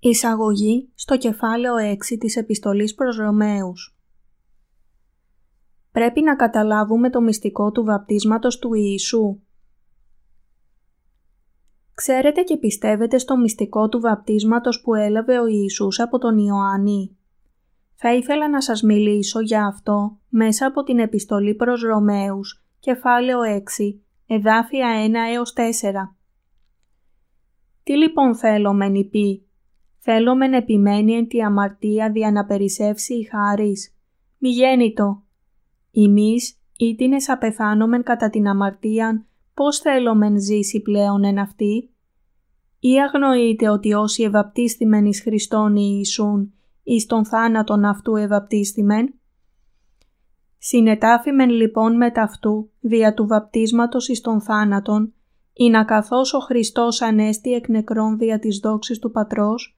Εισαγωγή στο κεφάλαιο 6 της Επιστολής προς Ρωμαίους Πρέπει να καταλάβουμε το μυστικό του βαπτίσματος του Ιησού. Ξέρετε και πιστεύετε στο μυστικό του βαπτίσματος που έλαβε ο Ιησούς από τον Ιωάννη. Θα ήθελα να σας μιλήσω για αυτό μέσα από την Επιστολή προς Ρωμαίους, κεφάλαιο 6, εδάφια 1 έως 4. Τι λοιπόν θέλω μεν πει; Θέλω μεν επιμένει εν τη αμαρτία δια να περισσεύσει η χάρις. Μη γέννητο. Εμείς ήτινες απεθάνομεν κατά την αμαρτίαν, πώς θέλομεν ζήσει πλέον εν αυτή; Ή αγνοείτε ότι όσοι ευαπτίστημεν εις Χριστόν Ιησούν, εις τον θάνατον αυτού ευαπτίστημεν. Συνετάφημεν λοιπόν με ταυτού, δια του βαπτίσματος εις τον θάνατον, ή να καθώς ο Χριστός ανέστη εκ νεκρών δια της δόξης του Πατρός,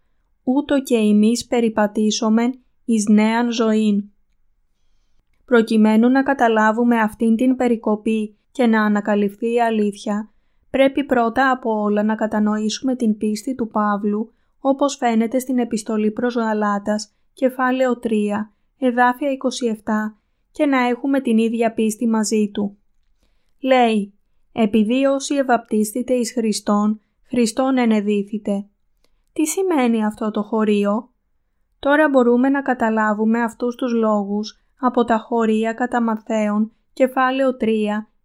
ούτω και εμείς περιπατήσομεν εις νέαν ζωήν. Προκειμένου να καταλάβουμε αυτήν την περικοπή και να ανακαλυφθεί η αλήθεια, πρέπει πρώτα από όλα να κατανοήσουμε την πίστη του Παύλου, όπως φαίνεται στην επιστολή προς Γαλάτας, κεφάλαιο 3, εδάφια 27, και να έχουμε την ίδια πίστη μαζί του. Λέει, «Επειδή όσοι ευαπτίστητε εις Χριστόν, Χριστόν ενεδίθητε». Τι σημαίνει αυτό το χωρίο; Τώρα μπορούμε να καταλάβουμε αυτούς τους λόγους από τα χωρία κατά Μαθαίων, κεφάλαιο 3,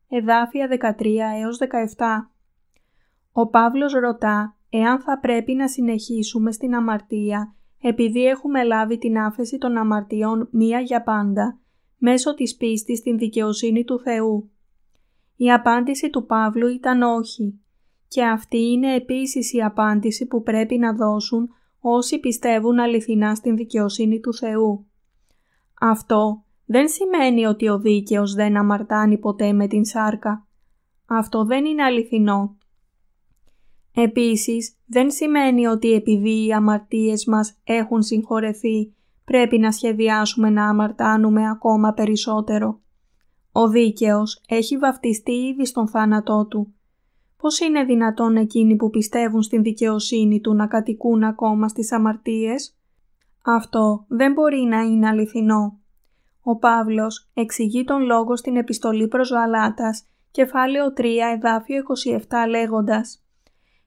εδάφια 13 έως 17. Ο Παύλος ρωτά εάν θα πρέπει να συνεχίσουμε στην αμαρτία επειδή έχουμε λάβει την άφεση των αμαρτιών μία για πάντα μέσω της πίστης στην δικαιοσύνη του Θεού. Η απάντηση του Παύλου ήταν όχι και αυτή είναι επίσης η απάντηση που πρέπει να δώσουν όσοι πιστεύουν αληθινά στην δικαιοσύνη του Θεού. Αυτό δεν σημαίνει ότι ο δίκαιος δεν αμαρτάνει ποτέ με την σάρκα. Αυτό δεν είναι αληθινό. Επίσης, δεν σημαίνει ότι επειδή οι αμαρτίες μας έχουν συγχωρεθεί, πρέπει να σχεδιάσουμε να αμαρτάνουμε ακόμα περισσότερο. Ο δίκαιος έχει βαφτιστεί ήδη στον θάνατό του Πώς είναι δυνατόν εκείνοι που πιστεύουν στην δικαιοσύνη του να κατοικούν ακόμα στις αμαρτίες; Αυτό δεν μπορεί να είναι αληθινό. Ο Παύλος εξηγεί τον λόγο στην επιστολή προς Γαλάτας, κεφάλαιο 3, εδάφιο 27 λέγοντας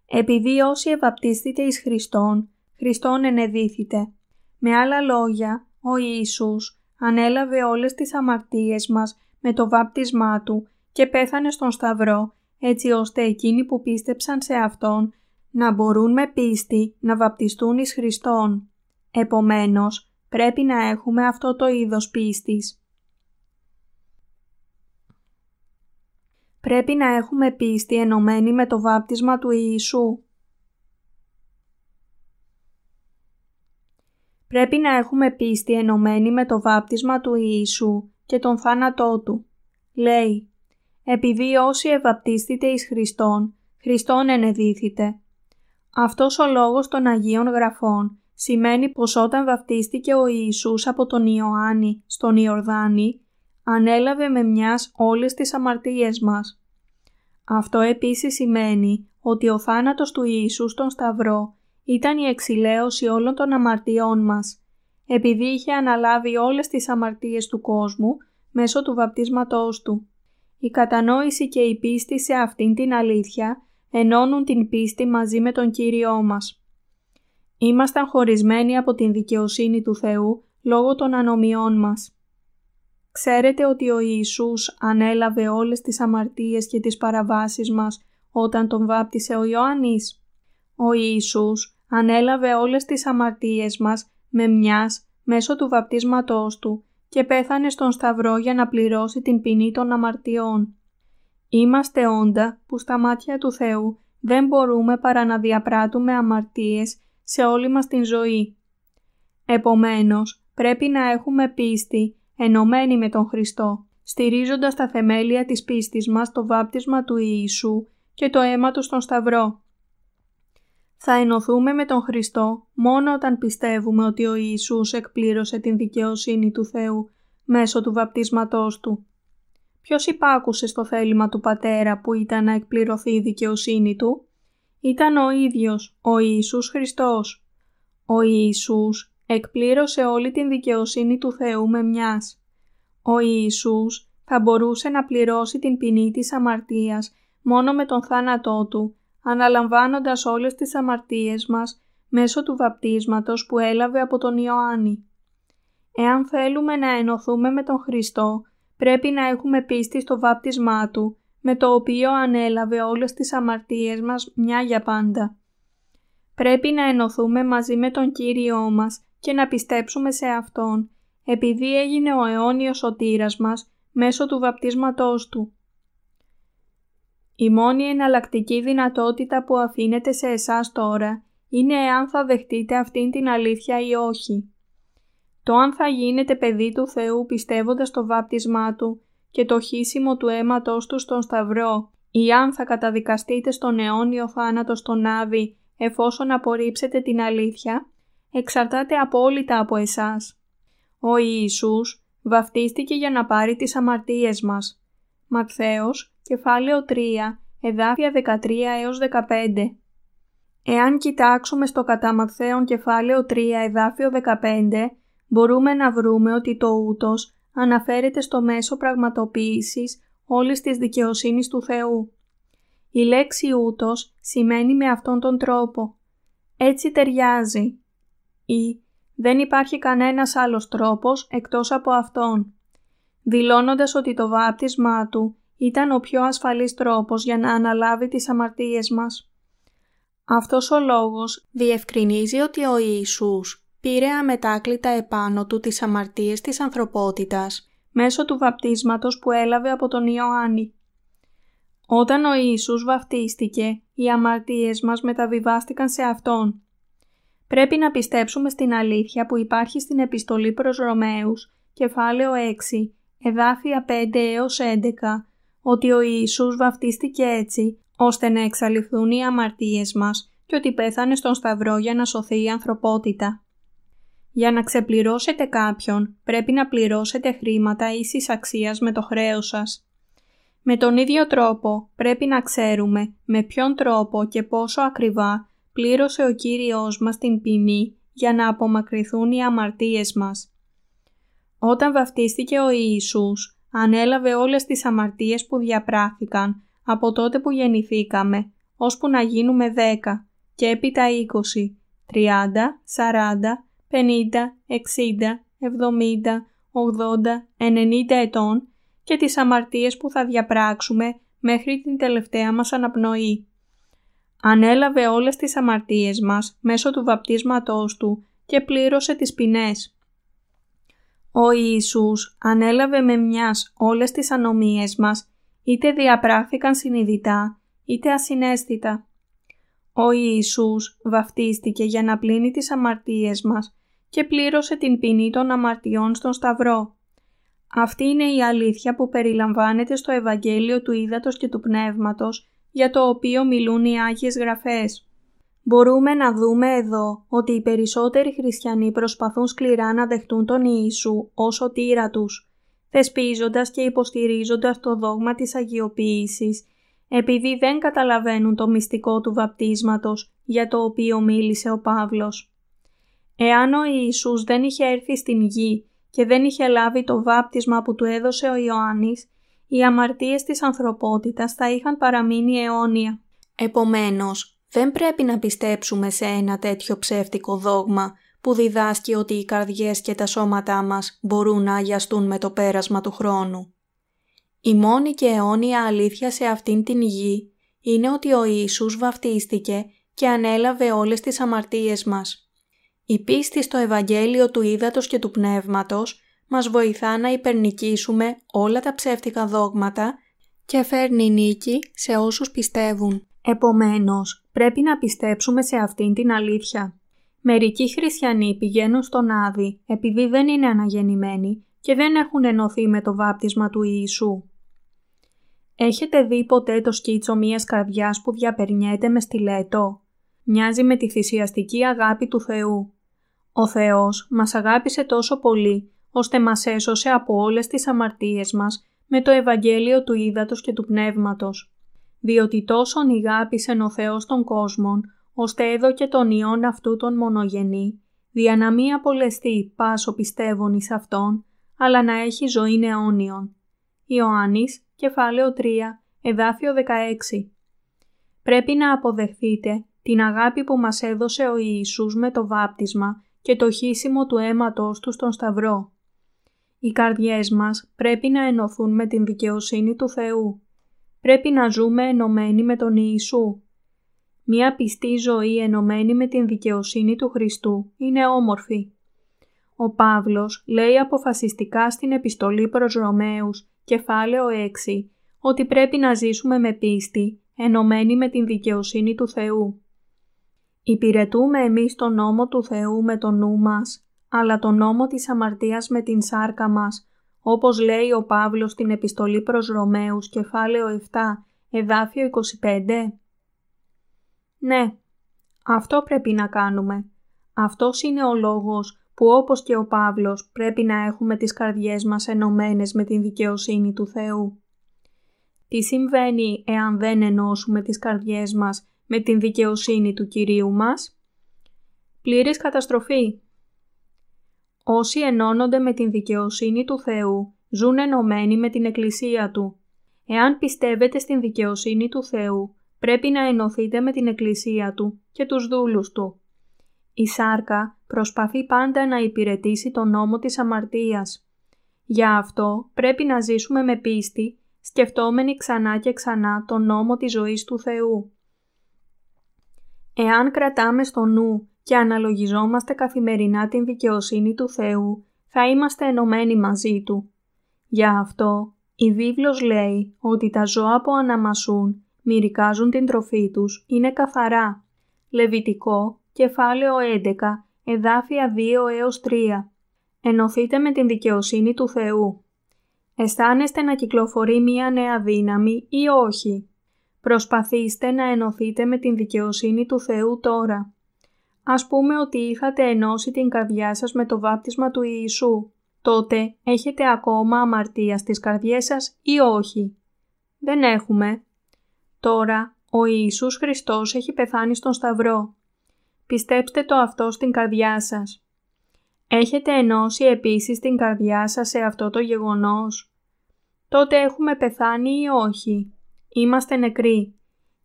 «Επειδή όσοι ευαπτίστητε εις Χριστόν, Χριστόν ενεδίθητε». Με άλλα λόγια, ο Ιησούς ανέλαβε όλες τις αμαρτίες μας με το βάπτισμά Του και πέθανε στον Σταυρό έτσι ώστε εκείνοι που πίστεψαν σε Αυτόν να μπορούν με πίστη να βαπτιστούν εις Χριστόν. Επομένως, πρέπει να έχουμε αυτό το είδος πίστης. Πρέπει να έχουμε πίστη ενωμένη με το βάπτισμα του Ιησού. Πρέπει να έχουμε πίστη ενωμένη με το βάπτισμα του Ιησού και τον θάνατό Του. Λέει επειδή όσοι ευαπτίστητε εις Χριστόν, Χριστόν ενεδίθητε. Αυτός ο λόγος των Αγίων Γραφών σημαίνει πως όταν βαπτίστηκε ο Ιησούς από τον Ιωάννη στον Ιορδάνη, ανέλαβε με μιας όλες τις αμαρτίες μας. Αυτό επίσης σημαίνει ότι ο θάνατος του Ιησούς στον Σταυρό ήταν η εξηλαίωση όλων των αμαρτιών μας, επειδή είχε αναλάβει όλες τις αμαρτίες του κόσμου μέσω του βαπτίσματός του. Η κατανόηση και η πίστη σε αυτήν την αλήθεια ενώνουν την πίστη μαζί με τον Κύριό μας. Ήμασταν χωρισμένοι από την δικαιοσύνη του Θεού λόγω των ανομιών μας. Ξέρετε ότι ο Ιησούς ανέλαβε όλες τις αμαρτίες και τις παραβάσεις μας όταν τον βάπτισε ο Ιωάννης; Ο Ιησούς ανέλαβε όλες τις αμαρτίες μας με μιας μέσω του βαπτίσματός του και πέθανε στον Σταυρό για να πληρώσει την ποινή των αμαρτιών. Είμαστε όντα που στα μάτια του Θεού δεν μπορούμε παρά να διαπράττουμε αμαρτίες σε όλη μας την ζωή. Επομένως, πρέπει να έχουμε πίστη ενωμένη με τον Χριστό, στηρίζοντας τα θεμέλια της πίστης μας το βάπτισμα του Ιησού και το αίμα του στον Σταυρό. Θα ενωθούμε με τον Χριστό μόνο όταν πιστεύουμε ότι ο Ιησούς εκπλήρωσε την δικαιοσύνη του Θεού μέσω του βαπτίσματός Του. Ποιος υπάκουσε στο θέλημα του Πατέρα που ήταν να εκπληρωθεί η δικαιοσύνη Του; Ήταν ο ίδιος, ο Ιησούς Χριστός. Ο Ιησούς εκπλήρωσε όλη την δικαιοσύνη του Θεού με μιας. Ο Ιησούς θα μπορούσε να πληρώσει την ποινή της αμαρτίας μόνο με τον θάνατό Του, αναλαμβάνοντας όλες τις αμαρτίες μας μέσω του βαπτίσματος που έλαβε από τον Ιωάννη. Εάν θέλουμε να ενωθούμε με τον Χριστό, πρέπει να έχουμε πίστη στο βάπτισμά Του, με το οποίο ανέλαβε όλες τις αμαρτίες μας μια για πάντα. Πρέπει να ενωθούμε μαζί με τον Κύριό μας και να πιστέψουμε σε Αυτόν, επειδή έγινε ο αιώνιος σωτήρας μας μέσω του βαπτίσματός Του. Η μόνη εναλλακτική δυνατότητα που αφήνεται σε εσάς τώρα είναι εάν θα δεχτείτε αυτήν την αλήθεια ή όχι. Το αν θα γίνετε παιδί του Θεού πιστεύοντας το βάπτισμά Του και το χύσιμο του αίματος Του στον Σταυρό ή αν θα καταδικαστείτε στον αιώνιο θάνατο στον Άδη εφόσον απορρίψετε την αλήθεια, εξαρτάται απόλυτα από εσάς. Ο Ιησούς βαφτίστηκε για να πάρει τις αμαρτίες μας. Ματθαίος, κεφάλαιο 3, εδάφια 13 έως 15. Εάν κοιτάξουμε στο κατά Ματθαίον κεφάλαιο 3, εδάφιο 15, μπορούμε να βρούμε ότι το ούτος αναφέρεται στο μέσο πραγματοποίησης όλης της δικαιοσύνης του Θεού. Η λέξη ούτος σημαίνει με αυτόν τον τρόπο. Έτσι ταιριάζει. Ή δεν υπάρχει κανένας άλλος τρόπος εκτός από αυτόν. Δηλώνοντας ότι το βάπτισμά του ήταν ο πιο ασφαλής τρόπος για να αναλάβει τις αμαρτίες μας. Αυτός ο λόγος διευκρινίζει ότι ο Ιησούς πήρε αμετάκλητα επάνω του τις αμαρτίες της ανθρωπότητας μέσω του βαπτίσματος που έλαβε από τον Ιωάννη. Όταν ο Ιησούς βαφτίστηκε, οι αμαρτίες μας μεταβιβάστηκαν σε Αυτόν. Πρέπει να πιστέψουμε στην αλήθεια που υπάρχει στην επιστολή προς Ρωμαίους, κεφάλαιο 6, εδάφια 5 έως 11, ότι ο Ιησούς βαφτίστηκε έτσι, ώστε να εξαλειφθούν οι αμαρτίες μας και ότι πέθανε στον Σταυρό για να σωθεί η ανθρωπότητα. Για να ξεπληρώσετε κάποιον, πρέπει να πληρώσετε χρήματα ίσης αξίας με το χρέος σας. Με τον ίδιο τρόπο πρέπει να ξέρουμε με ποιον τρόπο και πόσο ακριβά πλήρωσε ο Κύριος μας την ποινή για να απομακρυθούν οι αμαρτίες μας. Όταν βαφτίστηκε ο Ιησούς, ανέλαβε όλες τις αμαρτίες που διαπράχθηκαν από τότε που γεννηθήκαμε, ώσπου να γίνουμε 10 και έπειτα 20, 30, 40, 50, 60, 70, 80, 90 ετών και τις αμαρτίες που θα διαπράξουμε μέχρι την τελευταία μας αναπνοή. Ανέλαβε όλες τις αμαρτίες μας μέσω του βαπτίσματός Του και πλήρωσε τις ποινές. Ο Ιησούς ανέλαβε με μιας όλες τις ανομίες μας, είτε διαπράχθηκαν συνειδητά, είτε ασυναίσθητα. Ο Ιησούς βαφτίστηκε για να πλύνει τις αμαρτίες μας και πλήρωσε την ποινή των αμαρτιών στον Σταυρό. Αυτή είναι η αλήθεια που περιλαμβάνεται στο Ευαγγέλιο του Ήδατος και του Πνεύματος, για το οποίο μιλούν οι Άγιες Γραφές. Μπορούμε να δούμε εδώ ότι οι περισσότεροι χριστιανοί προσπαθούν σκληρά να δεχτούν τον Ιησού ως σωτήρα τους, θεσπίζοντας και υποστηρίζοντας το δόγμα της αγιοποίησης, επειδή δεν καταλαβαίνουν το μυστικό του βαπτίσματος για το οποίο μίλησε ο Παύλος. Εάν ο Ιησούς δεν είχε έρθει στην γη και δεν είχε λάβει το βάπτισμα που του έδωσε ο Ιωάννης, οι αμαρτίες της ανθρωπότητας θα είχαν παραμείνει αιώνια. Επομένως, δεν πρέπει να πιστέψουμε σε ένα τέτοιο ψεύτικο δόγμα που διδάσκει ότι οι καρδιές και τα σώματά μας μπορούν να αγιαστούν με το πέρασμα του χρόνου. Η μόνη και αιώνια αλήθεια σε αυτήν την γη είναι ότι ο Ιησούς βαφτίστηκε και ανέλαβε όλες τις αμαρτίες μας. Η πίστη στο Ευαγγέλιο του Ήδατος και του Πνεύματος μας βοηθά να υπερνικήσουμε όλα τα ψεύτικα δόγματα και φέρνει νίκη σε όσους πιστεύουν. Επομένως, πρέπει να πιστέψουμε σε αυτήν την αλήθεια. Μερικοί χριστιανοί πηγαίνουν στον Άδη επειδή δεν είναι αναγεννημένοι και δεν έχουν ενωθεί με το βάπτισμα του Ιησού. Έχετε δει ποτέ το σκίτσο μιας καρδιάς που διαπερνιέται με στιλέτο. Μοιάζει με τη θυσιαστική αγάπη του Θεού. Ο Θεός μας αγάπησε τόσο πολύ, ώστε μας έσωσε από όλες τις αμαρτίες μας με το Ευαγγέλιο του Ήδατος και του Πνεύματος. Διότι τόσον ηγάπησε ο Θεός των κόσμων, ώστε εδώ και τον Υιόν αυτού τον μονογενή, δια να μη απολεστεί πάσο πιστεύων εις Αυτόν, αλλά να έχει ζωή αιώνιον. Ιωάννης, κεφάλαιο 3, εδάφιο 16. Πρέπει να αποδεχθείτε την αγάπη που μας έδωσε ο Ιησούς με το βάπτισμα και το χύσιμο του αίματος του στον Σταυρό. Οι καρδιές μας πρέπει να ενωθούν με την δικαιοσύνη του Θεού. Πρέπει να ζούμε ενωμένοι με τον Ιησού. Μία πιστή ζωή ενωμένη με την δικαιοσύνη του Χριστού είναι όμορφη. Ο Παύλος λέει αποφασιστικά στην επιστολή προς Ρωμαίους, κεφάλαιο 6, ότι πρέπει να ζήσουμε με πίστη, ενωμένοι με την δικαιοσύνη του Θεού. Υπηρετούμε εμείς τον νόμο του Θεού με το νου μας, αλλά τον νόμο της αμαρτίας με την σάρκα μας, όπως λέει ο Παύλος στην επιστολή προς Ρωμαίους, κεφάλαιο 7, εδάφιο 25. Ναι, αυτό πρέπει να κάνουμε. Αυτός είναι ο λόγος που όπως και ο Παύλος πρέπει να έχουμε τις καρδιές μας ενωμένες με την δικαιοσύνη του Θεού. Τι συμβαίνει εάν δεν ενώσουμε τις καρδιές μας με την δικαιοσύνη του Κυρίου μας; Πλήρης καταστροφή. Όσοι ενώνονται με την δικαιοσύνη του Θεού ζουν ενωμένοι με την Εκκλησία Του. Εάν πιστεύετε στην δικαιοσύνη του Θεού, πρέπει να ενωθείτε με την Εκκλησία Του και τους δούλους Του. Η σάρκα προσπαθεί πάντα να υπηρετήσει τον νόμο της αμαρτίας. Για αυτό πρέπει να ζήσουμε με πίστη, σκεφτόμενοι ξανά και ξανά τον νόμο της ζωής του Θεού. Εάν κρατάμε στο νου και αναλογιζόμαστε καθημερινά την δικαιοσύνη του Θεού, θα είμαστε ενωμένοι μαζί Του. Γι' αυτό η βίβλος λέει ότι τα ζώα που αναμασούν, μυρικάζουν την τροφή τους, είναι καθαρά. Λεβιτικό, κεφάλαιο 11, εδάφια 2 έως 3. Ενωθείτε με την δικαιοσύνη του Θεού. Αισθάνεστε να κυκλοφορεί μία νέα δύναμη ή όχι; Προσπαθήστε να ενωθείτε με την δικαιοσύνη του Θεού τώρα. Ας πούμε ότι είχατε ενώσει την καρδιά σας με το βάπτισμα του Ιησού. Τότε έχετε ακόμα αμαρτία στις καρδιές σας ή όχι; Δεν έχουμε. Τώρα ο Ιησούς Χριστός έχει πεθάνει στον Σταυρό. Πιστέψτε το αυτό στην καρδιά σας. Έχετε ενώσει επίσης την καρδιά σας σε αυτό το γεγονός; Τότε έχουμε πεθάνει ή όχι; Είμαστε νεκροί.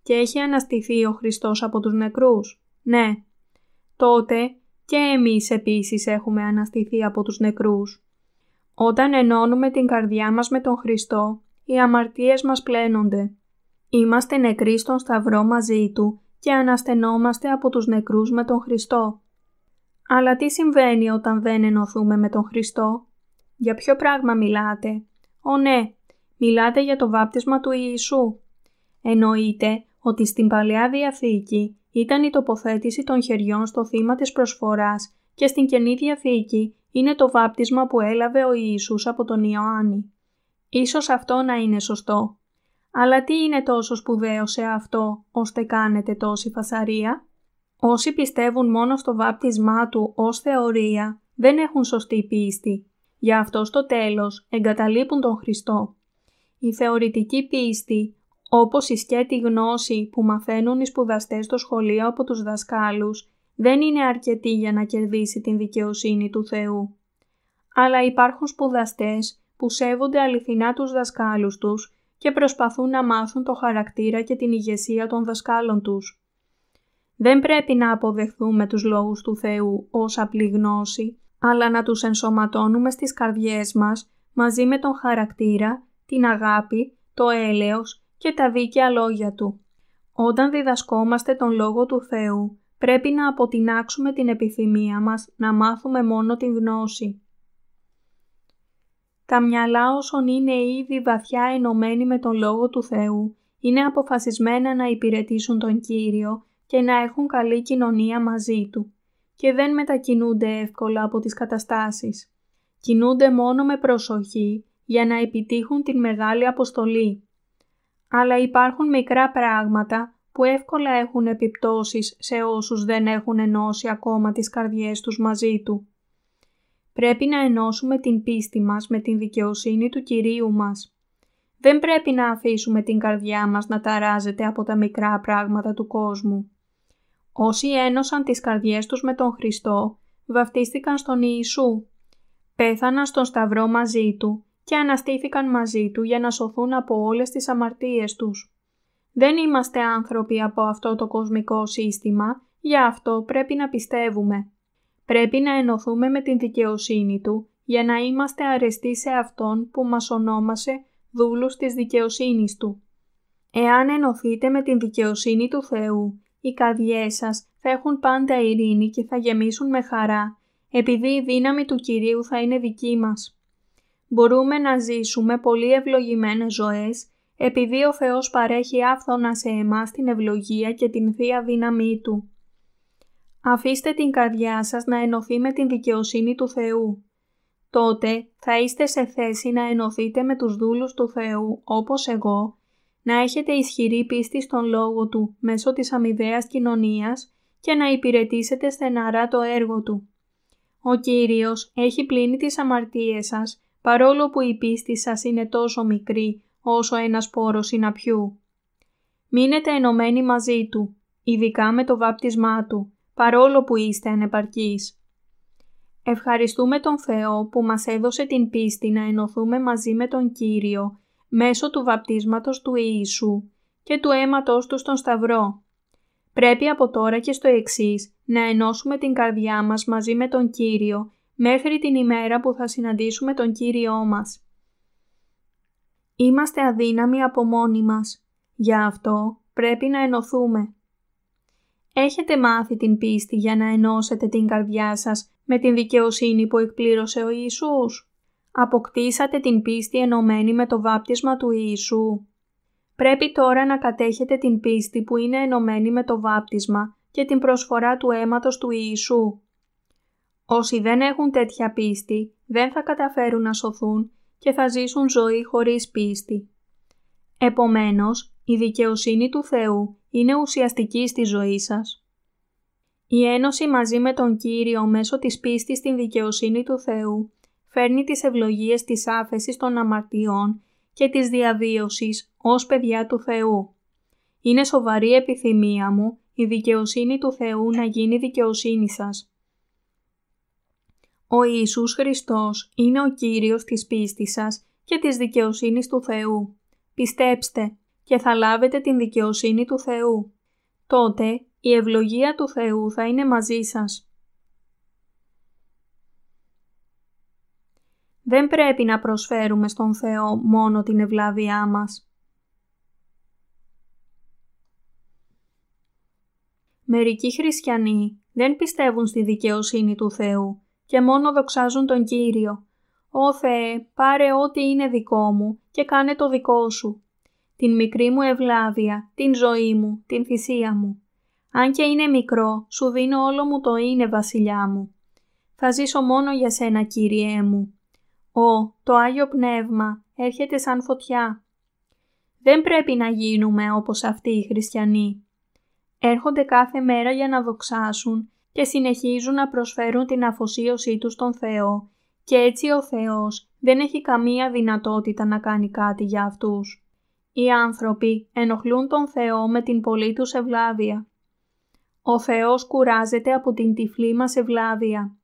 Και έχει αναστηθεί ο Χριστός από τους νεκρούς; Ναι. Τότε και εμείς επίσης έχουμε αναστηθεί από τους νεκρούς. Όταν ενώνουμε την καρδιά μας με τον Χριστό, οι αμαρτίες μας πλένονται. Είμαστε νεκροί στον Σταυρό μαζί Του και αναστενόμαστε από τους νεκρούς με τον Χριστό. Αλλά τι συμβαίνει όταν δεν ενωθούμε με τον Χριστό; Για ποιο πράγμα μιλάτε; Ω ναι, μιλάτε για το βάπτισμα του Ιησού. Εννοείται ότι στην Παλαιά Διαθήκη ήταν η τοποθέτηση των χεριών στο θύμα της προσφοράς και στην Καινή Διαθήκη είναι το βάπτισμα που έλαβε ο Ιησούς από τον Ιωάννη. Ίσως αυτό να είναι σωστό. Αλλά τι είναι τόσο σπουδαίο σε αυτό, ώστε κάνετε τόση φασαρία; Όσοι πιστεύουν μόνο στο βάπτισμά του ως θεωρία, δεν έχουν σωστή πίστη. Γι' αυτό στο τέλος εγκαταλείπουν τον Χριστό. Η θεωρητική πίστη, όπως η σκέτη γνώση που μαθαίνουν οι σπουδαστές στο σχολείο από τους δασκάλους, δεν είναι αρκετή για να κερδίσει την δικαιοσύνη του Θεού. Αλλά υπάρχουν σπουδαστές που σέβονται αληθινά τους δασκάλους τους και προσπαθούν να μάθουν το χαρακτήρα και την ηγεσία των δασκάλων τους. Δεν πρέπει να αποδεχθούμε τους λόγους του Θεού ως απλή γνώση, αλλά να τους ενσωματώνουμε στις καρδιές μας μαζί με τον χαρακτήρα, την αγάπη, το έλεος και τα δίκαια λόγια Του. Όταν διδασκόμαστε τον Λόγο του Θεού, πρέπει να αποτινάξουμε την επιθυμία μας να μάθουμε μόνο την γνώση. Τα μυαλά όσων είναι ήδη βαθιά ενωμένοι με τον Λόγο του Θεού, είναι αποφασισμένα να υπηρετήσουν τον Κύριο και να έχουν καλή κοινωνία μαζί Του και δεν μετακινούνται εύκολα από τις καταστάσεις. Κινούνται μόνο με προσοχή για να επιτύχουν την μεγάλη αποστολή. Αλλά υπάρχουν μικρά πράγματα που εύκολα έχουν επιπτώσεις σε όσους δεν έχουν ενώσει ακόμα τις καρδιές τους μαζί Του. Πρέπει να ενώσουμε την πίστη μας με την δικαιοσύνη του Κυρίου μας. Δεν πρέπει να αφήσουμε την καρδιά μας να ταράζεται από τα μικρά πράγματα του κόσμου. Όσοι ένωσαν τις καρδιές τους με τον Χριστό, βαφτίστηκαν στον Ιησού. Πέθαναν στον Σταυρό μαζί Του και αναστήθηκαν μαζί Του για να σωθούν από όλες τις αμαρτίες τους. Δεν είμαστε άνθρωποι από αυτό το κοσμικό σύστημα, γι' αυτό πρέπει να πιστεύουμε. Πρέπει να ενωθούμε με την δικαιοσύνη Του για να είμαστε αρεστοί σε Αυτόν που μας ονόμασε δούλους της δικαιοσύνης Του. Εάν ενωθείτε με την δικαιοσύνη του Θεού, οι καρδιές σας θα έχουν πάντα ειρήνη και θα γεμίσουν με χαρά, επειδή η δύναμη του Κυρίου θα είναι δική μας. Μπορούμε να ζήσουμε πολύ ευλογημένες ζωές, επειδή ο Θεός παρέχει άφθονα σε εμάς την ευλογία και την Θεία δύναμή Του. Αφήστε την καρδιά σας να ενωθεί με την δικαιοσύνη του Θεού. Τότε θα είστε σε θέση να ενωθείτε με τους δούλους του Θεού όπως εγώ, να έχετε ισχυρή πίστη στον Λόγο Του μέσω της αμοιβαίας κοινωνίας και να υπηρετήσετε στεναρά το έργο Του. Ο Κύριος έχει πλύνει τις αμαρτίες σας, παρόλο που η πίστη σας είναι τόσο μικρή όσο ένας σπόρος συναπιού. Μείνετε ενωμένοι μαζί Του, ειδικά με το βάπτισμά Του, παρόλο που είστε ανεπαρκείς. Ευχαριστούμε τον Θεό που μας έδωσε την πίστη να ενωθούμε μαζί με τον Κύριο μέσω του βαπτίσματος του Ιησού και του αίματος του στον Σταυρό. Πρέπει από τώρα και στο εξής να ενώσουμε την καρδιά μας μαζί με τον Κύριο μέχρι την ημέρα που θα συναντήσουμε τον Κύριό μας. Είμαστε αδύναμοι από μόνοι μας. Γι' αυτό πρέπει να ενωθούμε. Έχετε μάθει την πίστη για να ενώσετε την καρδιά σας με την δικαιοσύνη που εκπλήρωσε ο Ιησούς; Αποκτήσατε την πίστη ενωμένη με το βάπτισμα του Ιησού. Πρέπει τώρα να κατέχετε την πίστη που είναι ενωμένη με το βάπτισμα και την προσφορά του αίματος του Ιησού. Όσοι δεν έχουν τέτοια πίστη δεν θα καταφέρουν να σωθούν και θα ζήσουν ζωή χωρίς πίστη. Επομένως, η δικαιοσύνη του Θεού είναι ουσιαστική στη ζωή σας. Η ένωση μαζί με τον Κύριο μέσω της πίστης στην δικαιοσύνη του Θεού φέρνει τις ευλογίες της άφεσης των αμαρτιών και της διαβίωσης ως παιδιά του Θεού. Είναι σοβαρή επιθυμία μου η δικαιοσύνη του Θεού να γίνει δικαιοσύνη σας. Ο Ιησούς Χριστός είναι ο Κύριος της πίστης σας και της δικαιοσύνης του Θεού. Πιστέψτε και θα λάβετε την δικαιοσύνη του Θεού. Τότε η ευλογία του Θεού θα είναι μαζί σας. Δεν πρέπει να προσφέρουμε στον Θεό μόνο την ευλάβειά μας. Μερικοί χριστιανοί δεν πιστεύουν στη δικαιοσύνη του Θεού και μόνο δοξάζουν τον Κύριο. «Ω Θεέ, πάρε ό,τι είναι δικό μου και κάνε το δικό σου. Την μικρή μου ευλάβεια, την ζωή μου, την θυσία μου. Αν και είναι μικρό, σου δίνω όλο μου το είναι βασιλιά μου. Θα ζήσω μόνο για σένα, Κύριέ μου. «Ω, το Άγιο Πνεύμα έρχεται σαν φωτιά». Δεν πρέπει να γίνουμε όπως αυτοί οι χριστιανοί. Έρχονται κάθε μέρα για να δοξάσουν και συνεχίζουν να προσφέρουν την αφοσίωσή τους στον Θεό και έτσι ο Θεός δεν έχει καμία δυνατότητα να κάνει κάτι για αυτούς. Οι άνθρωποι ενοχλούν τον Θεό με την πολλή τους ευλάβεια. Ο Θεός κουράζεται από την τυφλή μας ευλάβεια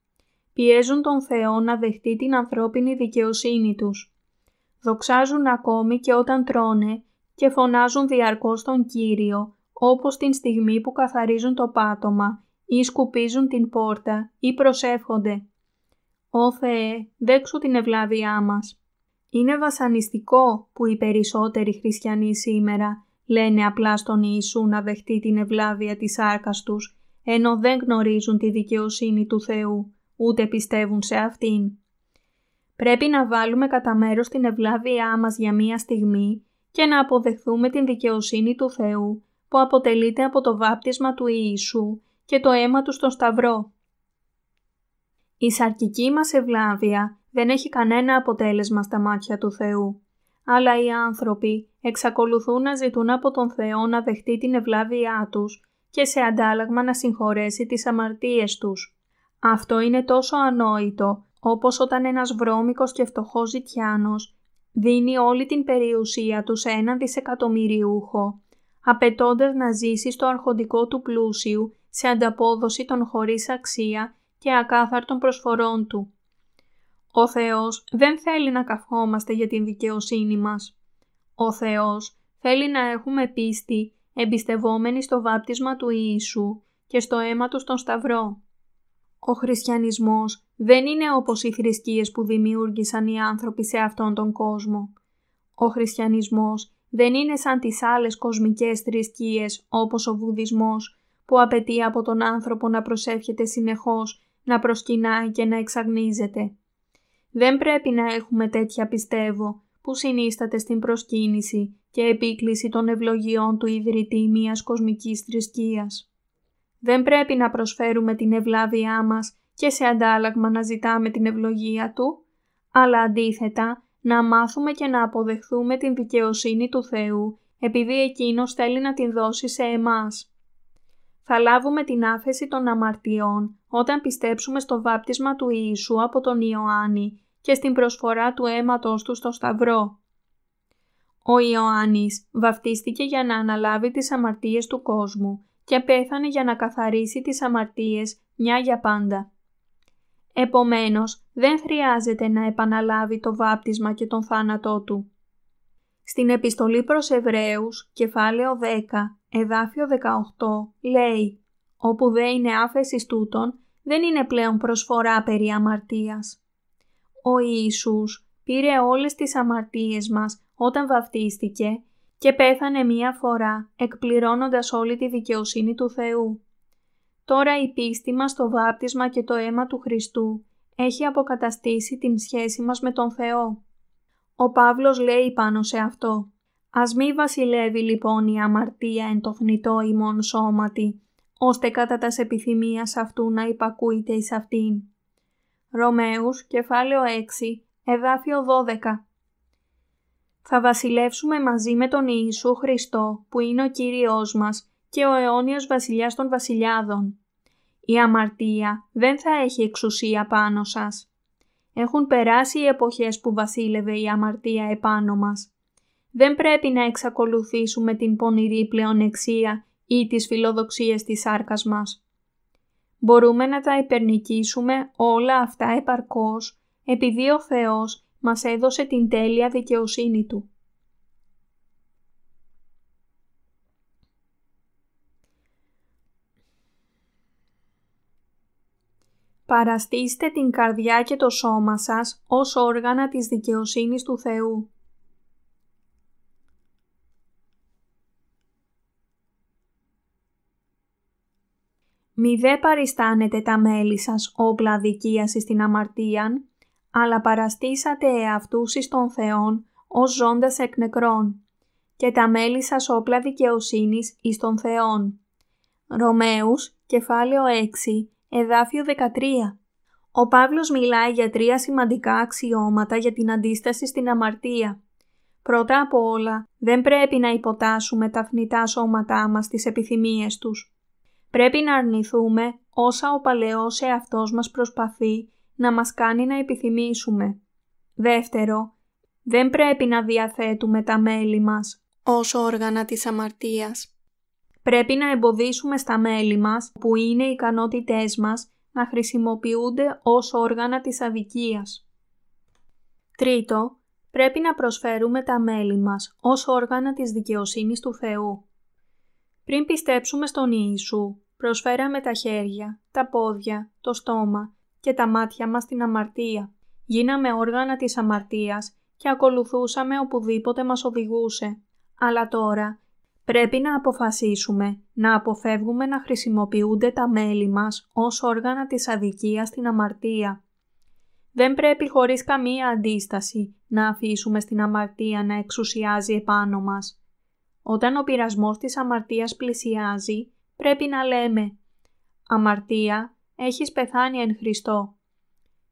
πιέζουν τον Θεό να δεχτεί την ανθρώπινη δικαιοσύνη τους. Δοξάζουν ακόμη και όταν τρώνε και φωνάζουν διαρκώς τον Κύριο, όπως την στιγμή που καθαρίζουν το πάτωμα ή σκουπίζουν την πόρτα ή προσεύχονται. «Ω Θεέ, δέξου την ευλάβειά μας». Είναι βασανιστικό που οι περισσότεροι χριστιανοί σήμερα λένε απλά στον Ιησού να δεχτεί την ευλάβεια της άρκας τους, ενώ δεν γνωρίζουν τη δικαιοσύνη του Θεού ούτε πιστεύουν σε αυτήν. Πρέπει να βάλουμε κατά μέρος την ευλάβειά μας για μία στιγμή και να αποδεχθούμε την δικαιοσύνη του Θεού που αποτελείται από το βάπτισμα του Ιησού και το αίμα του στον Σταυρό. Η σαρκική μας ευλάβεια δεν έχει κανένα αποτέλεσμα στα μάτια του Θεού, αλλά οι άνθρωποι εξακολουθούν να ζητούν από τον Θεό να δεχτεί την ευλάβειά τους και σε αντάλλαγμα να συγχωρέσει τις αμαρτίες τους. Αυτό είναι τόσο ανόητο όπως όταν ένας βρώμικος και φτωχός ζητιάνος δίνει όλη την περιουσία τους σε έναν δισεκατομμυριούχο, απαιτώντας να ζήσει στο αρχοντικό του πλούσιου σε ανταπόδοση των χωρίς αξία και ακάθαρτων προσφορών Του. Ο Θεός δεν θέλει να καυχόμαστε για την δικαιοσύνη μας. Ο Θεός θέλει να έχουμε πίστη εμπιστευόμενοι στο βάπτισμα του Ιησού και στο αίμα του στον Σταυρό. Ο χριστιανισμός δεν είναι όπως οι θρησκείες που δημιούργησαν οι άνθρωποι σε αυτόν τον κόσμο. Ο χριστιανισμός δεν είναι σαν τις άλλες κοσμικές θρησκείες όπως ο βουδισμός που απαιτεί από τον άνθρωπο να προσεύχεται συνεχώς, να προσκυνάει και να εξαγνίζεται. Δεν πρέπει να έχουμε τέτοια πιστεύω που συνίσταται στην προσκύνηση και επίκληση των ευλογιών του ιδρυτή μιας κοσμικής θρησκείας. Δεν πρέπει να προσφέρουμε την ευλάβειά μας και σε αντάλλαγμα να ζητάμε την ευλογία Του, αλλά αντίθετα να μάθουμε και να αποδεχθούμε την δικαιοσύνη του Θεού επειδή Εκείνος θέλει να την δώσει σε εμάς. Θα λάβουμε την άφεση των αμαρτιών όταν πιστέψουμε στο βάπτισμα του Ιησού από τον Ιωάννη και στην προσφορά του αίματος του στο Σταυρό. Ο Ιωάννης βαφτίστηκε για να αναλάβει τις αμαρτίες του κόσμου και πέθανε για να καθαρίσει τις αμαρτίες μια για πάντα. Επομένως, δεν χρειάζεται να επαναλάβει το βάπτισμα και τον θάνατό του. Στην επιστολή προς Εβραίους, κεφάλαιο 10, εδάφιο 18, λέει «Όπου δεν είναι άφεση τούτων, δεν είναι πλέον προσφορά περί αμαρτίας». Ο Ιησούς πήρε όλες τις αμαρτίες μας όταν βαφτίστηκε και πέθανε μία φορά εκπληρώνοντας όλη τη δικαιοσύνη του Θεού. Τώρα η πίστη μας στο βάπτισμα και το αίμα του Χριστού έχει αποκαταστήσει την σχέση μας με τον Θεό. Ο Παύλος λέει πάνω σε αυτό «Ας μη βασιλεύει λοιπόν η αμαρτία εν το θνητό ημών σώματι, ώστε κατά τας επιθυμίας αυτού να υπακούεται εις αυτήν». Ρωμαίους, κεφάλαιο 6, εδάφιο 12 Θα βασιλεύσουμε μαζί με τον Ιησού Χριστό, που είναι ο Κύριος μας και ο αιώνιος βασιλιάς των βασιλιάδων. Η αμαρτία δεν θα έχει εξουσία πάνω σας. Έχουν περάσει οι εποχές που βασίλευε η αμαρτία επάνω μας. Δεν πρέπει να εξακολουθήσουμε την πονηρή πλεονεξία ή τις φιλοδοξίες της σάρκας μας. Μπορούμε να τα υπερνικήσουμε όλα αυτά επαρκώς επειδή ο Θεός μας έδωσε την τέλεια δικαιοσύνη Του. Παραστήστε την καρδιά και το σώμα σας ως όργανα της δικαιοσύνης του Θεού. Μη δε παριστάνετε τα μέλη σας όπλα δικίαση στην αμαρτίαν, αλλά παραστήσατε εαυτούς εις των Θεών ως ζώντας εκ νεκρών και τα μέλη σας όπλα δικαιοσύνης εις των Θεών. Ρωμαίους, κεφάλαιο 6, εδάφιο 13. Ο Παύλος μιλάει για τρία σημαντικά αξιώματα για την αντίσταση στην αμαρτία. Πρώτα απ' όλα, δεν πρέπει να υποτάσσουμε τα θνητά σώματά μας στις επιθυμίες τους. Πρέπει να αρνηθούμε όσα ο παλαιός εαυτός μας προσπαθεί να μας κάνει να επιθυμήσουμε. Δεύτερο, δεν πρέπει να διαθέτουμε τα μέλη μας ως όργανα της αμαρτίας. Πρέπει να εμποδίσουμε στα μέλη μας, που είναι οι ικανότητές μας, να χρησιμοποιούνται ως όργανα της αδικίας. Τρίτο, πρέπει να προσφέρουμε τα μέλη μας ως όργανα της δικαιοσύνης του Θεού. Πριν πιστέψουμε στον Ιησού, προσφέραμε τα χέρια, τα πόδια, το στόμα και τα μάτια μας στην αμαρτία. Γίναμε όργανα της αμαρτίας και ακολουθούσαμε οπουδήποτε μας οδηγούσε. Αλλά τώρα πρέπει να αποφασίσουμε να αποφεύγουμε να χρησιμοποιούνται τα μέλη μας ως όργανα της αδικίας στην αμαρτία. Δεν πρέπει χωρίς καμία αντίσταση να αφήσουμε στην αμαρτία να εξουσιάζει επάνω μας. Όταν ο πειρασμός της αμαρτίας πλησιάζει, πρέπει να λέμε «Αμαρτία, έχεις πεθάνει εν Χριστώ»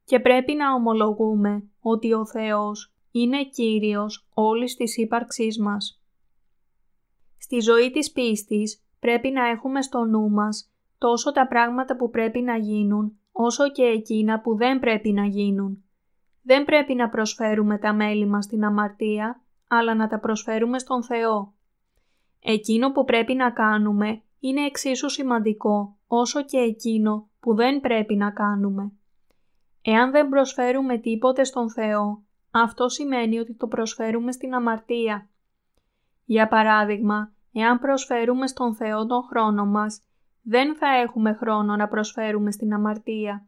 και πρέπει να ομολογούμε ότι ο Θεός είναι Κύριος όλης της ύπαρξής μας. Στη ζωή της πίστης πρέπει να έχουμε στο νου μας τόσο τα πράγματα που πρέπει να γίνουν, όσο και εκείνα που δεν πρέπει να γίνουν. Δεν πρέπει να προσφέρουμε τα μέλη μας στην αμαρτία, αλλά να τα προσφέρουμε στον Θεό. Εκείνο που πρέπει να κάνουμε είναι εξίσου σημαντικό όσο και εκείνο που δεν πρέπει να κάνουμε. Εάν δεν προσφέρουμε τίποτε στον Θεό, αυτό σημαίνει ότι το προσφέρουμε στην αμαρτία. Για παράδειγμα, εάν προσφέρουμε στον Θεό τον χρόνο μας, δεν θα έχουμε χρόνο να προσφέρουμε στην αμαρτία.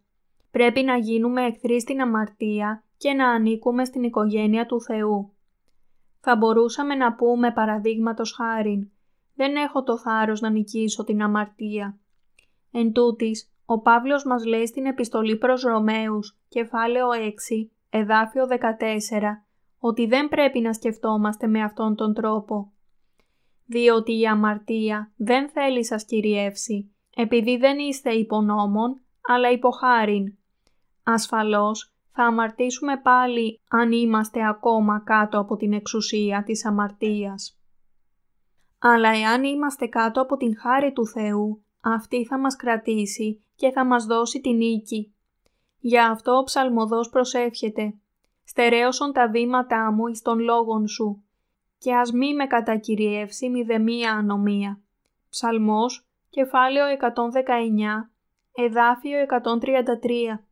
Πρέπει να γίνουμε εχθροί στην αμαρτία και να ανήκουμε στην οικογένεια του Θεού. Θα μπορούσαμε να πούμε παραδείγματος χάριν «Δεν έχω το θάρρος να νικήσω την αμαρτία». Εν τούτης, ο Παύλος μας λέει στην επιστολή προς Ρωμαίους, κεφάλαιο 6, εδάφιο 14, ότι δεν πρέπει να σκεφτόμαστε με αυτόν τον τρόπο. Διότι η αμαρτία δεν θέλει σας κυριεύσει, επειδή δεν είστε υπονόμων, αλλά υποχάριν. Ασφαλώς, θα αμαρτήσουμε πάλι αν είμαστε ακόμα κάτω από την εξουσία της αμαρτίας. Αλλά εάν είμαστε κάτω από την χάρη του Θεού, αυτή θα μας κρατήσει και θα μας δώσει την νίκη. Γι' αυτό ο ψαλμοδός προσεύχεται «Στερέωσον τα βήματά μου εις των λόγων σου και ας μη με κατακυριεύσει μηδεμία ανομία». Ψαλμός, κεφάλαιο 119, εδάφιο 133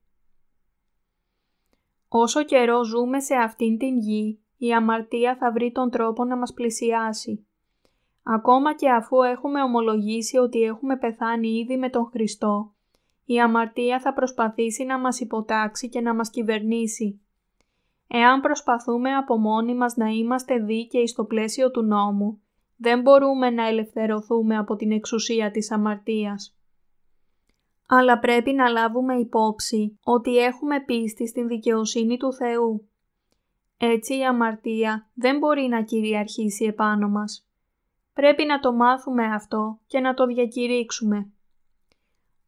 Όσο καιρό ζούμε σε αυτήν την γη, η αμαρτία θα βρει τον τρόπο να μας πλησιάσει. Ακόμα και αφού έχουμε ομολογήσει ότι έχουμε πεθάνει ήδη με τον Χριστό, η αμαρτία θα προσπαθήσει να μας υποτάξει και να μας κυβερνήσει. Εάν προσπαθούμε από μόνοι μας να είμαστε δίκαιοι στο πλαίσιο του νόμου, δεν μπορούμε να ελευθερωθούμε από την εξουσία της αμαρτίας. Αλλά πρέπει να λάβουμε υπόψη ότι έχουμε πίστη στην δικαιοσύνη του Θεού. Έτσι η αμαρτία δεν μπορεί να κυριαρχήσει επάνω μας. Πρέπει να το μάθουμε αυτό και να το διακηρύξουμε.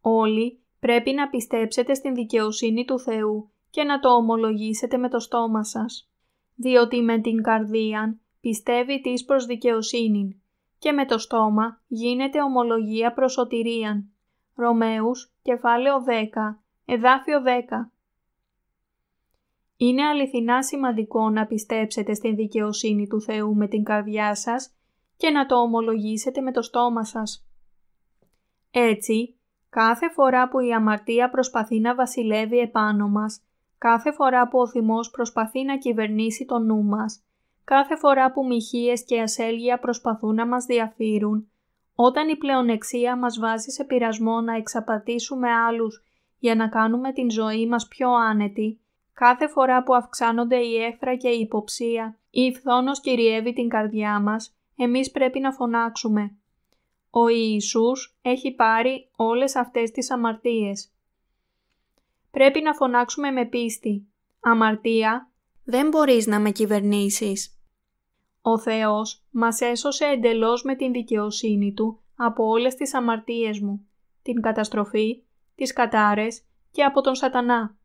Όλοι πρέπει να πιστέψετε στην δικαιοσύνη του Θεού και να το ομολογήσετε με το στόμα σας. Διότι με την καρδία πιστεύει της προς δικαιοσύνη και με το στόμα γίνεται ομολογία προς σωτηρίαν. Ρωμαίους, κεφάλαιο 10, εδάφιο 10. Είναι αληθινά σημαντικό να πιστέψετε στην δικαιοσύνη του Θεού με την καρδιά σας και να το ομολογήσετε με το στόμα σας. Έτσι, κάθε φορά που η αμαρτία προσπαθεί να βασιλεύει επάνω μας, κάθε φορά που ο θυμός προσπαθεί να κυβερνήσει το νου μας, κάθε φορά που μοιχείες και ασέλγεια προσπαθούν να μας διαφύρουν, όταν η πλεονεξία μας βάζει σε πειρασμό να εξαπατήσουμε άλλους για να κάνουμε την ζωή μας πιο άνετη, κάθε φορά που αυξάνονται η έχθρα και η υποψία ή η φθόνος κυριεύει την καρδιά μας, εμείς πρέπει να φωνάξουμε. Ο Ιησούς έχει πάρει όλες αυτές τις αμαρτίες. Πρέπει να φωνάξουμε με πίστη. Αμαρτία, δεν μπορείς να με κυβερνήσεις. Ο Θεός μας έσωσε εντελώς με την δικαιοσύνη Του από όλες τις αμαρτίες μου, την καταστροφή, τις κατάρες και από τον σατανά.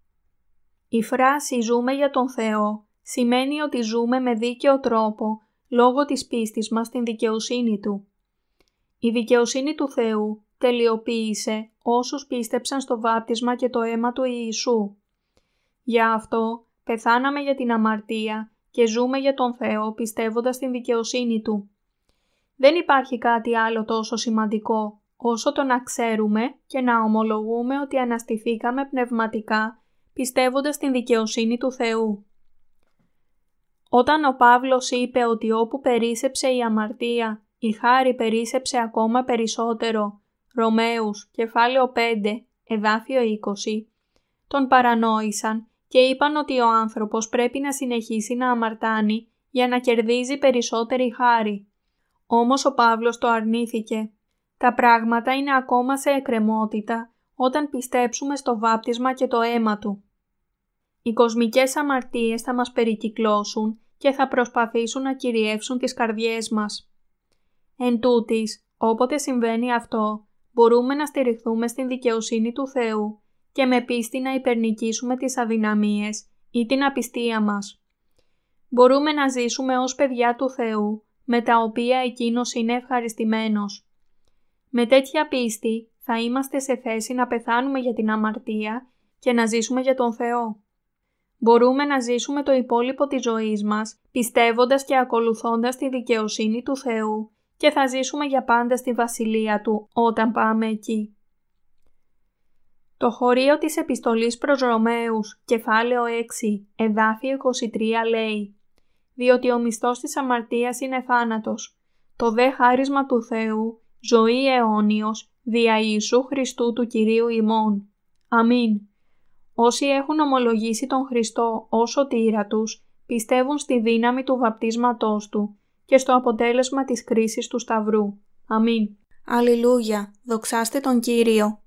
Η φράση «ζούμε για τον Θεό» σημαίνει ότι ζούμε με δίκαιο τρόπο λόγω της πίστης μας στην δικαιοσύνη Του. Η δικαιοσύνη του Θεού τελειοποίησε όσους πίστεψαν στο βάπτισμα και το αίμα του Ιησού. Γι' αυτό πεθάναμε για την αμαρτία και ζούμε για τον Θεό πιστεύοντας στην δικαιοσύνη Του. Δεν υπάρχει κάτι άλλο τόσο σημαντικό όσο το να ξέρουμε και να ομολογούμε ότι αναστηθήκαμε πνευματικά πιστεύοντας στην δικαιοσύνη του Θεού. Όταν ο Παύλος είπε ότι όπου περίσεψε η αμαρτία, η χάρη περίσεψε ακόμα περισσότερο, Ρωμαίους, κεφάλαιο 5, εδάφιο 20, τον παρανόησαν και είπαν ότι ο άνθρωπος πρέπει να συνεχίσει να αμαρτάνει για να κερδίζει περισσότερη χάρη. Όμως ο Παύλος το αρνήθηκε. Τα πράγματα είναι ακόμα σε εκκρεμότητα όταν πιστέψουμε στο βάπτισμα και το αίμα του. Οι κοσμικές αμαρτίες θα μας περικυκλώσουν και θα προσπαθήσουν να κυριεύσουν τις καρδιές μας. Εν τούτης, όποτε συμβαίνει αυτό, μπορούμε να στηριχθούμε στην δικαιοσύνη του Θεού και με πίστη να υπερνικήσουμε τις αδυναμίες ή την απιστία μας. Μπορούμε να ζήσουμε ως παιδιά του Θεού, με τα οποία Εκείνος είναι ευχαριστημένος. Με τέτοια πίστη θα είμαστε σε θέση να πεθάνουμε για την αμαρτία και να ζήσουμε για τον Θεό. Μπορούμε να ζήσουμε το υπόλοιπο της ζωής μας, πιστεύοντας και ακολουθώντας τη δικαιοσύνη του Θεού και θα ζήσουμε για πάντα στη Βασιλεία Του όταν πάμε εκεί. Το χωρίο της επιστολής προς Ρωμαίους, κεφάλαιο 6, εδάφιο 23 λέει «Διότι ο μισθός της αμαρτίας είναι θάνατος, το δε χάρισμα του Θεού, ζωή αιώνιος, δια Ιησού Χριστού του Κυρίου ημών. Αμήν. Όσοι έχουν ομολογήσει τον Χριστό ως σωτήρα τους, πιστεύουν στη δύναμη του βαπτίσματός Του και στο αποτέλεσμα της κρίσης του Σταυρού. Αμήν. Αλληλούια, δοξάστε τον Κύριο.